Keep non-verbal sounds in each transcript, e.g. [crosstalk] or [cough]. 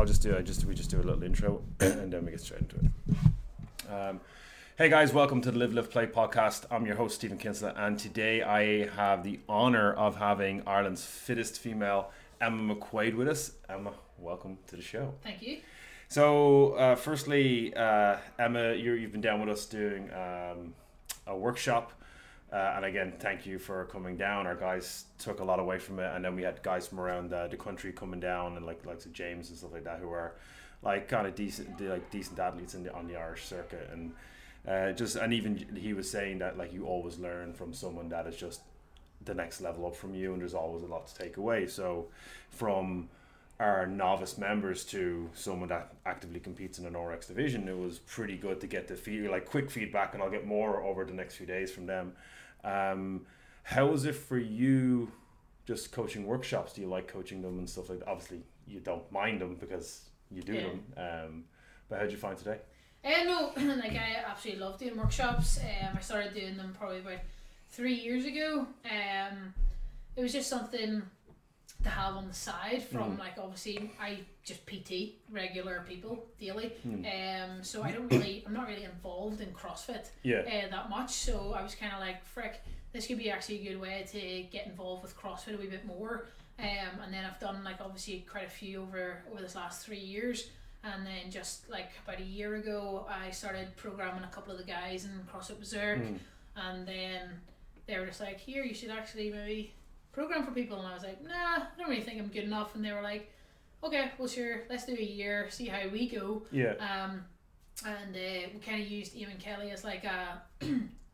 I'll just do. I just we just do a little intro [coughs] and then we get straight into it. Um, hey guys, welcome to the Live Live Play podcast. I'm your host Stephen Kinsler, and today I have the honor of having Ireland's fittest female, Emma McQuaid, with us. Emma, welcome to the show. Thank you. So, uh, firstly, uh, Emma, you you've been down with us doing um, a workshop. Uh, and again, thank you for coming down. Our guys took a lot away from it, and then we had guys from around uh, the country coming down, and like like James and stuff like that, who are like kind of decent, like decent athletes in the, on the Irish circuit, and uh, just and even he was saying that like you always learn from someone that is just the next level up from you, and there's always a lot to take away. So, from our novice members to someone that actively competes in an RX division, it was pretty good to get the feed, like quick feedback, and I'll get more over the next few days from them. Um, how is it for you, just coaching workshops? Do you like coaching them and stuff like that? Obviously, you don't mind them because you do Yeah. them. Um, but how did you find today? Uh, no, [clears throat] like I absolutely love doing workshops. Um, I started doing them probably about three years ago. Um, it was just something to have on the side from Mhm. like obviously I just PT regular people daily. Hmm. Um, so I don't really, I'm not really involved in CrossFit Yeah. uh, that much. So I was kind of like, frick, this could be actually a good way to get involved with CrossFit a wee bit more. Um, and then I've done like obviously quite a few over over this last three years. And then just like about a year ago, I started programming a couple of the guys in CrossFit Berserk. Mm. And then they were just like, here, you should actually maybe program for people. And I was like, nah, I don't really think I'm good enough. And they were like, okay, well, sure, let's do a year, see how we go. Yeah. Um, and uh, we kind of used Eamon Kelly as like a, [clears throat]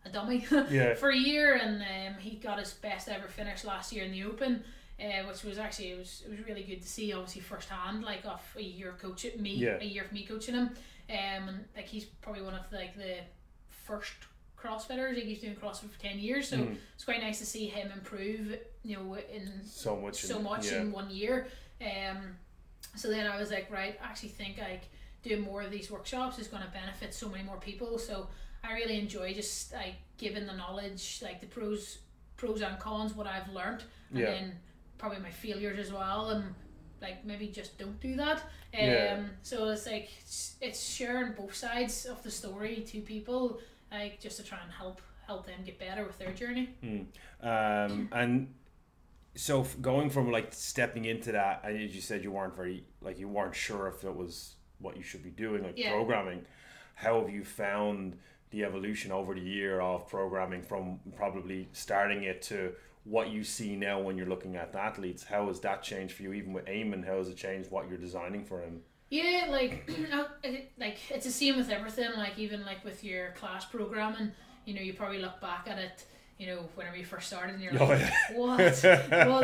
a dummy [laughs] Yeah. for a year, and um, he got his best ever finish last year in the Open, uh, which was actually it was it was really good to see, obviously firsthand, like off a year of coaching me, Yeah. a year of me coaching him, um, and like he's probably one of like the first CrossFitters. Like he's doing CrossFit for ten years, so Mm. it's quite nice to see him improve. You know, in So much. so in- much Yeah. in one year. Um, so then I was like, right, I actually think like doing more of these workshops is going to benefit so many more people. So I really enjoy just like giving the knowledge, like the pros, pros and cons, what I've learned, and Yeah. then probably my failures as well, and like maybe just don't do that. Um, Yeah. So it's like it's, it's sharing both sides of the story to people, like just to try and help help them get better with their journey. Mm. Um, and so going from like stepping into that, and as you said, you weren't very like you weren't sure if it was what you should be doing, like Yeah. programming. How have you found the evolution over the year of programming from probably starting it to what you see now when you're looking at the athletes? How has that changed for you? Even with Eamon, how has it changed what you're designing for him? Yeah, like, [clears throat] like it's the same with everything. Like even like with your class programming, you know, you probably look back at it, you know, whenever you first started, and you're [laughs] Oh, like, yeah. [laughs] [laughs] what was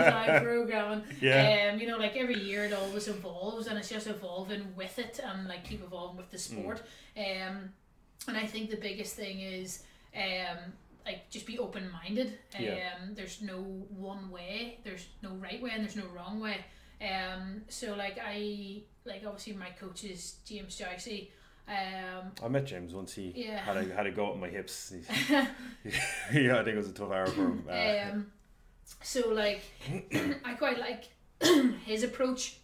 I programming? Yeah. Um, you know, like every year it always evolves, and it's just evolving with it, and like keep evolving with the sport. Um, and I think the biggest thing is, um, like just be open minded. Um, Yeah. there's no one way. There's no right way, and there's no wrong way. Um, so like I like obviously my coach is James Joycey. Um, I met James once. He Yeah. had a had a go at my hips. [laughs] [laughs] Yeah, I think it was a tough hour for him. Uh, um, so like [clears throat] I quite like [clears throat] his approach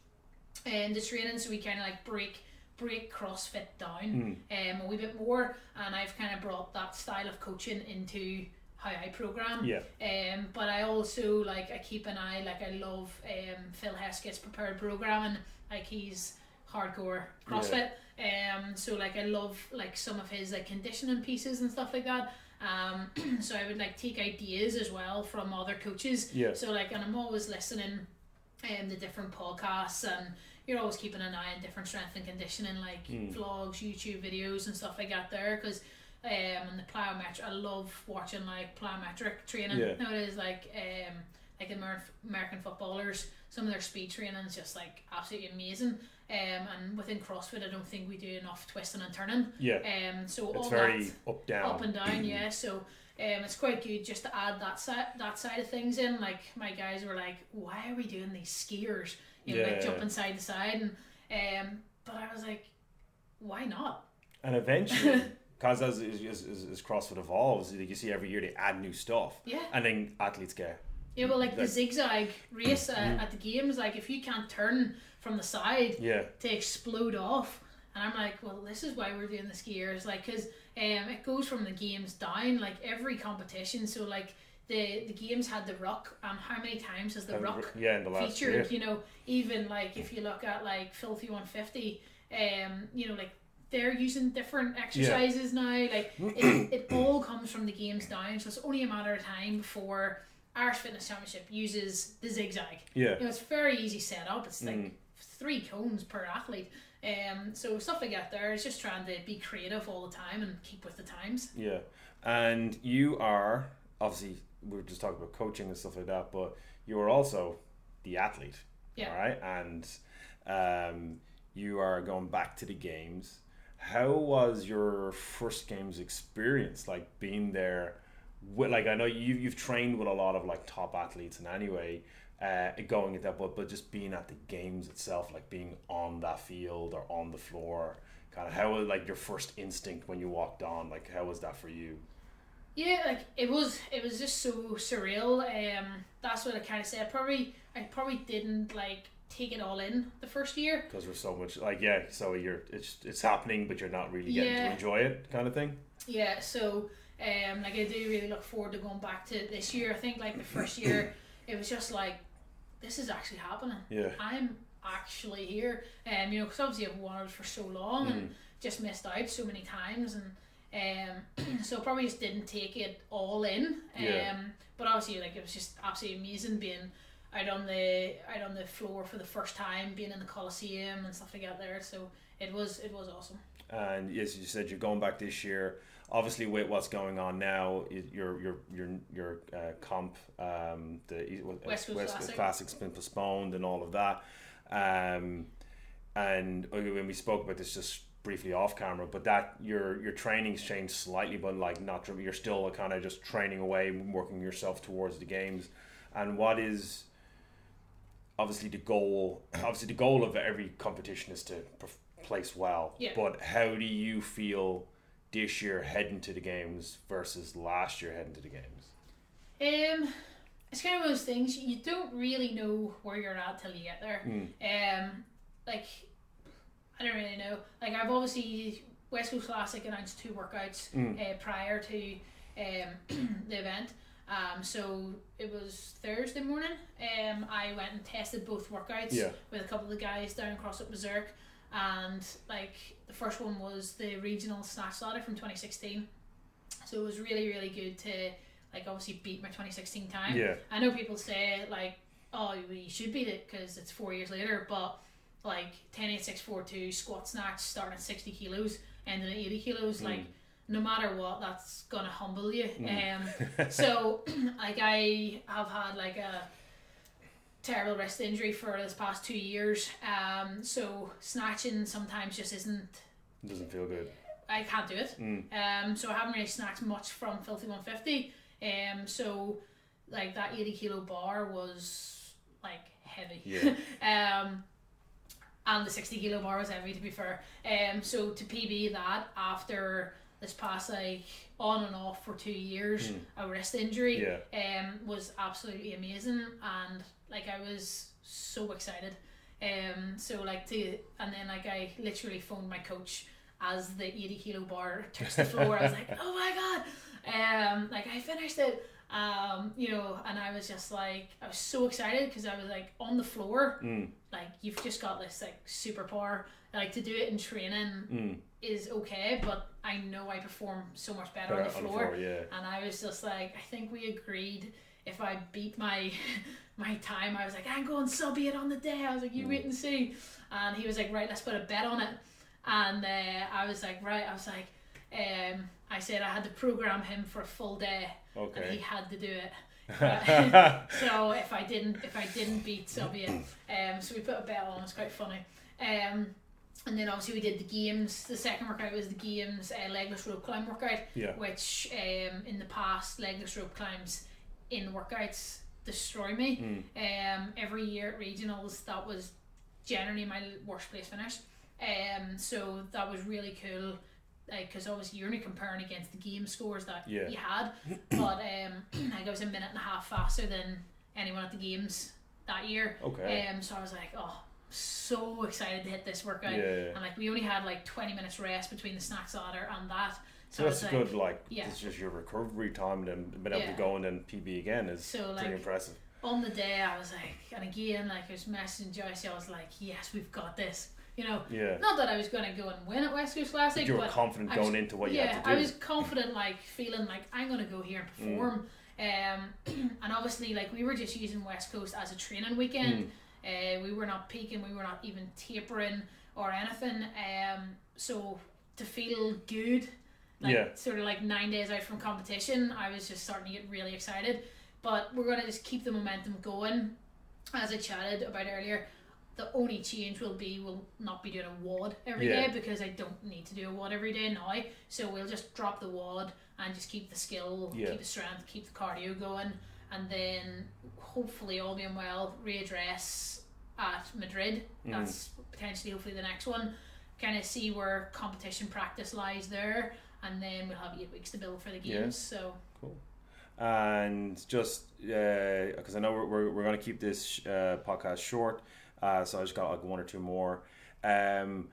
and the training. So we kind of like break break CrossFit down mm, um, a wee bit more, and I've kind of brought that style of coaching into how I program. yeah. Um, but I also like I keep an eye like I love um, Phil Hesketh's prepared programming. Like he's hardcore CrossFit. Um, so like I love like some of his like conditioning pieces and stuff like that. Um, [clears throat] so I would like take ideas as well from other coaches. Yeah. So like, and I'm always listening, um, the different podcasts, and you're always keeping an eye on different strength and conditioning, like Mm. vlogs, YouTube videos, and stuff like that. There, because um, and the plyometric, I love watching like plyometric training Yeah. nowadays. Like um, like Amer- American footballers, some of their speed training is just like absolutely amazing. Um, and within CrossFit, I don't think we do enough twisting and turning. Yeah. Um, so It's all very that up down. up and down, yeah. So um, it's quite good just to add that side that side of things in. Like my guys were like, "Why are we doing these skiers? You know, Yeah. like jumping side to side." And um, but I was like, "Why not?" And eventually, [laughs] because as, as, as, as CrossFit evolves, like you see every year they add new stuff, Yeah, and then athletes get Yeah, well, like the Like- zigzag race uh, at the games, like if you can't turn from the side Yeah, to explode off, and I'm like, well, this is why we're doing the skiers, like, because um, it goes from the games down, like every competition. So like the the games had the rock. and how many times has the and ruck yeah, in the last featured? year. You know, even like if you look at like Filthy 150, um, you know, like they're using different exercises now. Like it, [clears throat] it all comes from the games down, so it's only a matter of time before Irish Fitness Championship uses the zigzag. Yeah, You know, it's very easy set up. It's like Mm. three cones per athlete. Um, so stuff like that there is just trying to be creative all the time and keep with the times. yeah. And you are obviously we were just talking about coaching and stuff like that, but you are also the athlete. Yeah. All right, and um, you are going back to the games. How was your first games experience? Like being there, with, like I know you you've trained with a lot of like top athletes, and anyway, uh, going at that, but but just being at the games itself, like being on that field or on the floor, kind of how like your first instinct when you walked on? Like how was that for you? Yeah, like it was it was just so surreal. Um that's what I kinda said. Probably I probably didn't like take it all in the first year. Because there's so much, like yeah, so you're it's it's happening, but you're not really getting to enjoy it, kind of thing. Yeah, so um, like I do really look forward to going back to this year. I think like the first year, it was just like, this is actually happening. Yeah. I'm actually here, um, you know, because obviously I've wanted for so long Mm. and just missed out so many times, and um, [clears throat] so probably just didn't take it all in. Um, Yeah. but obviously, like it was just absolutely amazing being out on the out on the floor for the first time, being in the Coliseum and stuff like that there. So it was it was awesome. And yes, you said, you're going back this year. Obviously, with what's going on now, your your your your uh, comp, um, the E- what- West Classic. Classic's been postponed and all of that. Um, and when we spoke about this just briefly off camera, but that your your training's changed slightly, but like not you're still kind of just training away, working yourself towards the games. And what is obviously the goal? Obviously, the goal of every competition is to place well. Yeah. But how do you feel this year heading to the games versus last year heading to the games? Um, it's kind of one of those things you don't really know where you're at till you get there. Mm. Um, like I don't really know. Like I've obviously West Coast Classic announced two workouts Mm. uh, prior to um, [clears throat] the event. Um, so it was Thursday morning. Um, I went and tested both workouts Yeah. with a couple of the guys down across at Berserk, and like the first one was the regional snatch ladder from 2016. So it was really really good to like obviously beat my 2016 time. Yeah. I know people say like, oh, you should beat it because it's four years later, but like 10, 8, 6, 4, 2, squat snatch starting at 60 kilos, ending at 80 kilos, like no matter what, that's gonna humble you. Um, [laughs] so [clears throat] like I have had like a terrible wrist injury for this past two years. Um, so snatching sometimes just isn't. Doesn't feel good. I can't do it. Mm. Um, so I haven't really snatched much from Filthy 150. Um, so like that 80 kilo bar was like heavy. Yeah. [laughs] um, and the 60 kilo bar was heavy to be fair. Um, so to PB that after this past like on and off for two years, a wrist injury, Yeah. um, was absolutely amazing and like I was so excited. Um, so like to and then like I literally phoned my coach as the 80 kilo bar touched the floor. I was like, oh my god! Um, like I finished it. Um, you know, and I was just like, I was so excited because I was like on the floor. Mm. Like you've just got this like superpower. Like to do it in training Mm. is okay, but I know I perform so much better Better on the floor. yeah. And I was just like, I think we agreed if I beat my [laughs] my time, I was like, I'm going sub it on the day. I was like, you wait and see. And he was like, right, let's put a bet on it. And uh, I was like, right. I was like, um, I said I had to program him for a full day, and he had to do it. [laughs] so if I didn't, if I didn't beat Soviet, um, so we put a bet on. It's quite funny. Um, and then obviously we did the games. The second workout was the games uh, legless rope climb workout Yeah. which um, in the past legless rope climbs in workouts destroy me. Um, every year at regionals, that was generally my worst place finish. Um, so that was really cool, because obviously you're only comparing against the game scores that Yeah. you had, [clears throat] but um, [clears throat] like I was a minute and a half faster than anyone at the games that year. Okay. Um, so I was like, oh, so excited to hit this workout. Yeah, yeah. And like we only had like twenty minutes rest between the snatch ladder and that. So that's like, good like yeah. it's just your recovery time and then being able Yeah. to go and then PB again is So, pretty impressive. on the day I was like, and again, like I was messaging Joyce, I was like, yes, we've got this. You know, Yeah. not that I was gonna go and win at West Coast Classic, you were but confident was- going into what you yeah, had to do. Yeah, I was confident, like feeling like I'm gonna go here and perform. Um, [clears throat] and obviously, like we were just using West Coast as a training weekend. Uh, we were not peaking, we were not even tapering or anything. Um, so to feel good, like Yeah. sort of like nine days out from competition, I was just starting to get really excited. But we're gonna just keep the momentum going, as I chatted about earlier. The only change will be we'll not be doing a WOD every day Yeah. because I don't need to do a WOD every day now. So we'll just drop the WOD and just keep the skill, Yeah. keep the strength, keep the cardio going, and then hopefully all being well, readdress at Madrid. Mm. That's potentially hopefully the next one. Kind of see where competition practice lies there, and then we'll have eight weeks to build for the Yeah. games. So cool. and just because I know we're, we're, we're going to keep this uh, podcast short, uh, so I just got like one or two more. Um,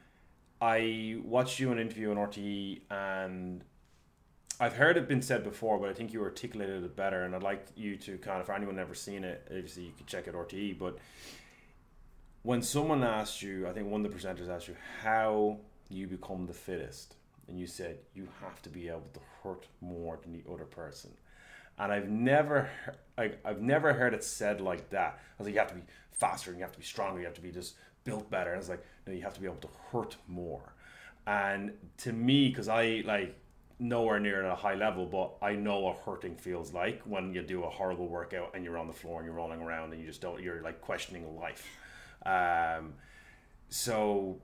I watched you in an interview on RTE, and I've heard it been said before, but I think you articulated it better, and I'd like you to kind of, for anyone never seen it, obviously you could check it RTE, but when someone asked you, I think one of the presenters asked you how you become the fittest, and you said you have to be able to hurt more than the other person and I've never, like, I've never heard it said like that. I was like, you have to be faster, and you have to be stronger, you have to be just built better. And it's like, no, you have to be able to hurt more. And to me, because I like nowhere near at a high level, but I know what hurting feels like when you do a horrible workout and you're on the floor and you're rolling around and you just don't, you're like questioning life. Um, so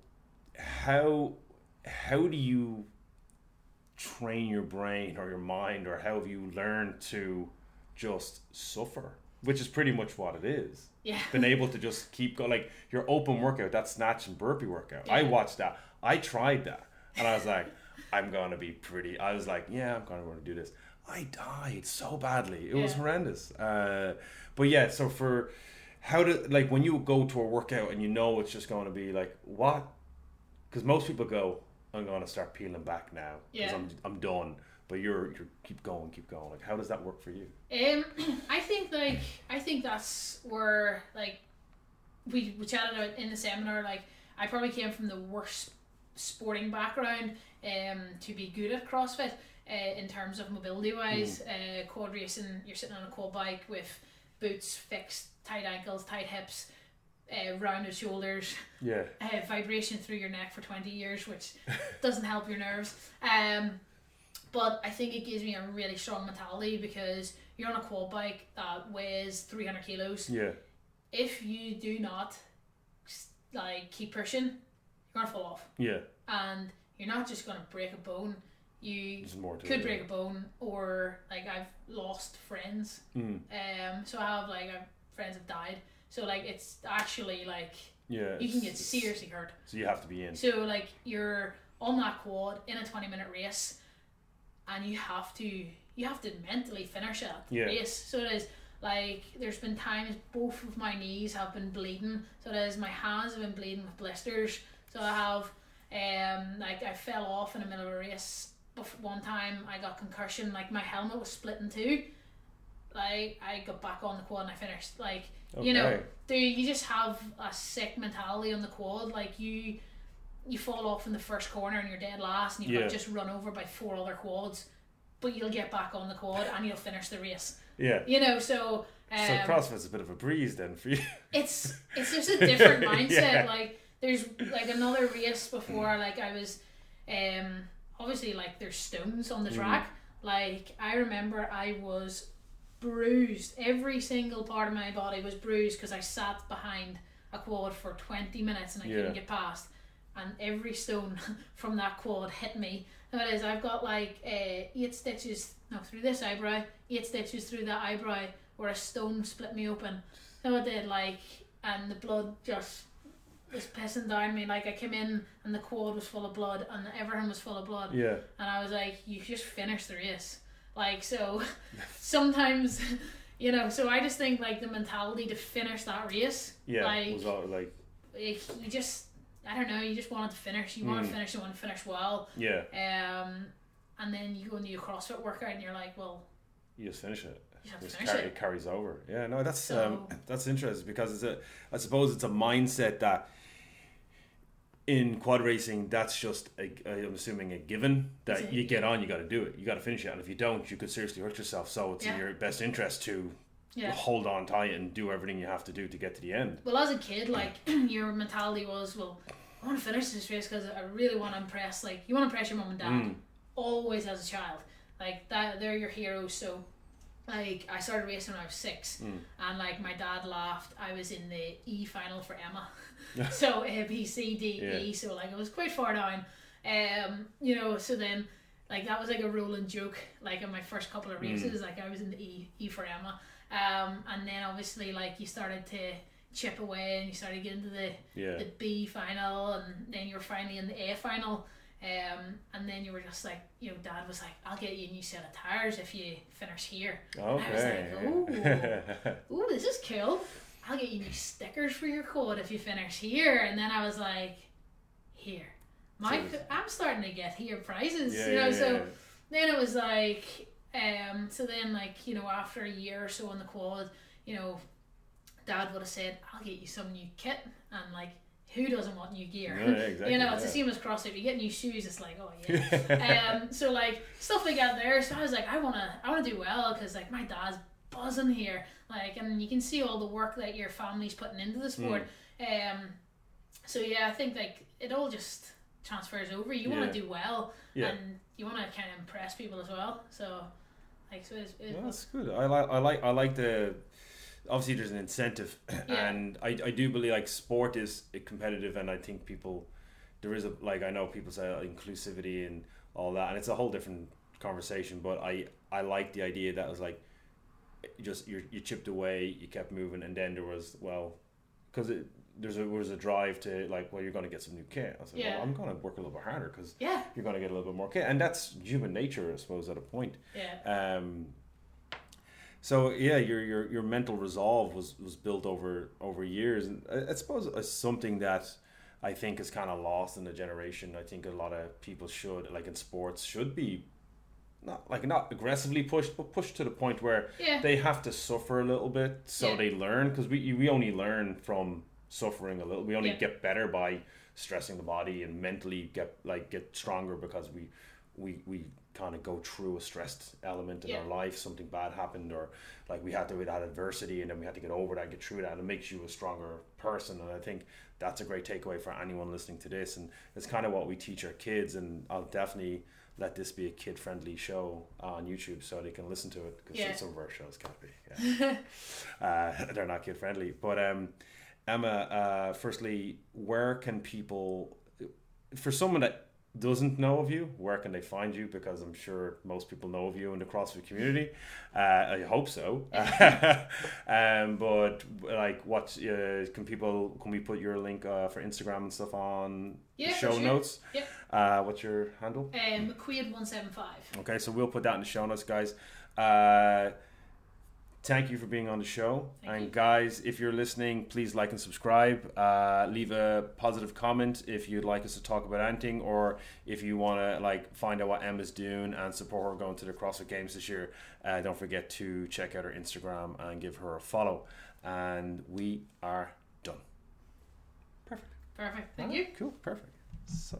how how do you train your brain or your mind or how have you learned to just suffer? Which is pretty much what it is. Yeah, [laughs] been able to just keep going like your open workout that snatch and burpee workout. I watched that. I tried that. And i was like [laughs] i'm gonna be pretty i was like yeah i'm gonna want to do this. I died so badly. It was horrendous. Uh, but yeah so for how to like when you go to a workout and you know it's just going to be like what? Because most people go i'm going to start peeling back now because Yeah. I'm, I'm done but you're you're keep going keep going like how does that work for you Um, [clears throat] I think like I think that's where like we we chatted about in the seminar. Like I probably came from the worst sporting background um to be good at CrossFit. Uh, in terms of mobility wise, uh, quad racing, you're sitting on a quad bike with boots fixed, tight ankles, tight hips, uh, rounded shoulders, yeah uh, vibration through your neck for 20 years, which doesn't help your nerves. Um, but I think it gives me a really strong mentality because you're on a quad bike that weighs 300 kilos. yeah If you do not like keep pushing, you're gonna fall off, yeah and you're not just gonna break a bone. You could it break a bone, or like I've lost friends. mm. Um, so I have like I've, friends have died. So like it's actually like yeah you can get seriously hurt. so you have to be in So like you're on that quad in a twenty minute race, and you have to you have to mentally finish that Yeah. race. So it is like there's been times both of my knees have been bleeding. So it is my hands have been bleeding with blisters. So I have um like I fell off in the middle of a race. Bef- One time I got concussion. Like my helmet was split in two. Like I got back on the quad and I finished. Like you know, do you just have a sick mentality on the quad? Like you, you fall off in the first corner and you're dead last, and you've Yeah. got just run over by four other quads, but you'll get back on the quad and you'll finish the race. yeah You know, so um, so CrossFit's a bit of a breeze then for you. [laughs] it's it's just a [laughs] different mindset. Yeah. Like there's like another race before, like I was, um, obviously like there's stones on the Mhm. track. Like I remember I was bruised. Every single part of my body was bruised because I sat behind a quad for twenty minutes and I Yeah. couldn't get past. And every stone [laughs] from that quad hit me. It is. I've got like uh, eight stitches no through this eyebrow, eight stitches through that eyebrow where a stone split me open. So it did like, and the blood just was pissing down me. Like I came in and the quad was full of blood and everything was full of blood, Yeah. and I was like, you just finished the race. Like so, [laughs] sometimes you know, so I just think like the mentality to finish that race, Yeah, like, was all like like you just, I don't know, you just wanted to finish. You want Mm. to finish. You want to finish well. yeah, Um, and then you go into your CrossFit workout and you're like, well, you just finish it. you have to Just finish carry, it. it carries over. Yeah, no, that's So- um, that's interesting because it's a. I suppose it's a mindset that in quad racing, that's just a, I'm assuming a given that you get on, you got to do it, you got to finish it, and if you don't, you could seriously hurt yourself. So it's in your best interest to Yeah. hold on tight and do everything you have to do to get to the end. Well, as a kid, like [clears throat] your mentality was, well, I want to finish this race because I really want to impress. Like you want to impress your mom and dad. Mm. Always as a child, like that, they're your heroes. So, like I started racing when I was six, Mm. and like my dad laughed. I was in the E final for Emma, [laughs] [laughs] so A B C D E. Yeah. So like I was quite far down. Um, you know, so then like that was like a rolling joke. Like in my first couple Mm. of races, like I was in the E E for Emma. Um, and then obviously like you started to chip away and you started getting to the Yeah, the B final and then you're finally in the A final. Um, and then you were just like, you know, dad was like, I'll get you a new set of tires if you finish here. okay. like, [laughs] Ooh, this is cool. I'll get you new stickers for your quad if you finish here. And then I was like, here. My, So I'm starting to get here prizes, yeah, you know, yeah, so yeah. then it was like um so then like you know after a year or so on the quad you know dad would have said i'll get you some new kit and like who doesn't want new gear Yeah, [laughs] exactly, you know it's yeah. the same as crossfit you get new shoes it's like oh yeah [laughs] um so like stuff like that there so i was like i want to i want to do well because like my dad's buzzing here like and you can see all the work that your family's putting into the sport Hmm. um so yeah i think like it all just transfers over you want Yeah. to do well Yeah. and you want to kind of impress people as well. So, like, so it's, that's good. I like I like I like the obviously there's an incentive [clears throat] Yeah. and I, I do believe like sport is competitive and I think people there is a like I know people say inclusivity and all that and it's a whole different conversation but I I like the idea that it was like just you you chipped away you kept moving and then there was well because it there's a was a drive to like well you're going to get some new kit I said Yeah. well I'm going to work a little bit harder because yeah, you're going to get a little bit more kit and that's human nature I suppose at a point yeah, um, so yeah, your your your mental resolve was was built over over years, and I, I suppose it's something that I think is kind of lost in the generation. I think a lot of people should, like in sports, should be not like not aggressively pushed, but pushed to the point where yeah, they have to suffer a little bit so Yeah. they learn because we we only learn from suffering a little. We only Yeah. get better by stressing the body and mentally get like get stronger because we we we kind of go through a stressed element in Yeah. our life. Something bad happened or like we had to we had adversity and then we had to get over that, get through that. It makes you a stronger person, and I think that's a great takeaway for anyone listening to this. And it's kind of what we teach our kids, and I'll definitely let this be a kid friendly show on YouTube so they can listen to it because Yeah. some of our shows can't be. Yeah. [laughs] uh, [laughs] they're not kid friendly. But um, Emma, uh, firstly, where can people, for someone that doesn't know of you, where can they find you? Because I'm sure most people know of you in the CrossFit community. Uh, I hope so. [laughs] um, but like, what uh, can people? Can we put your link uh, for Instagram and stuff on Yeah, show sure. notes? Yep. Uh, what's your handle? um, McQuaid one seven five. Okay, so we'll put that in the show notes, guys. Uh, thank you for being on the show. Thank and you. guys, if you're listening, please like and subscribe. Uh, leave a positive comment if you'd like us to talk about anything, or if you want to like find out what Emma's doing and support her going to the CrossFit Games this year. Uh, don't forget to check out her Instagram and give her a follow. And we are done. Perfect. Perfect. Thank Alright, you. Cool. Perfect. So.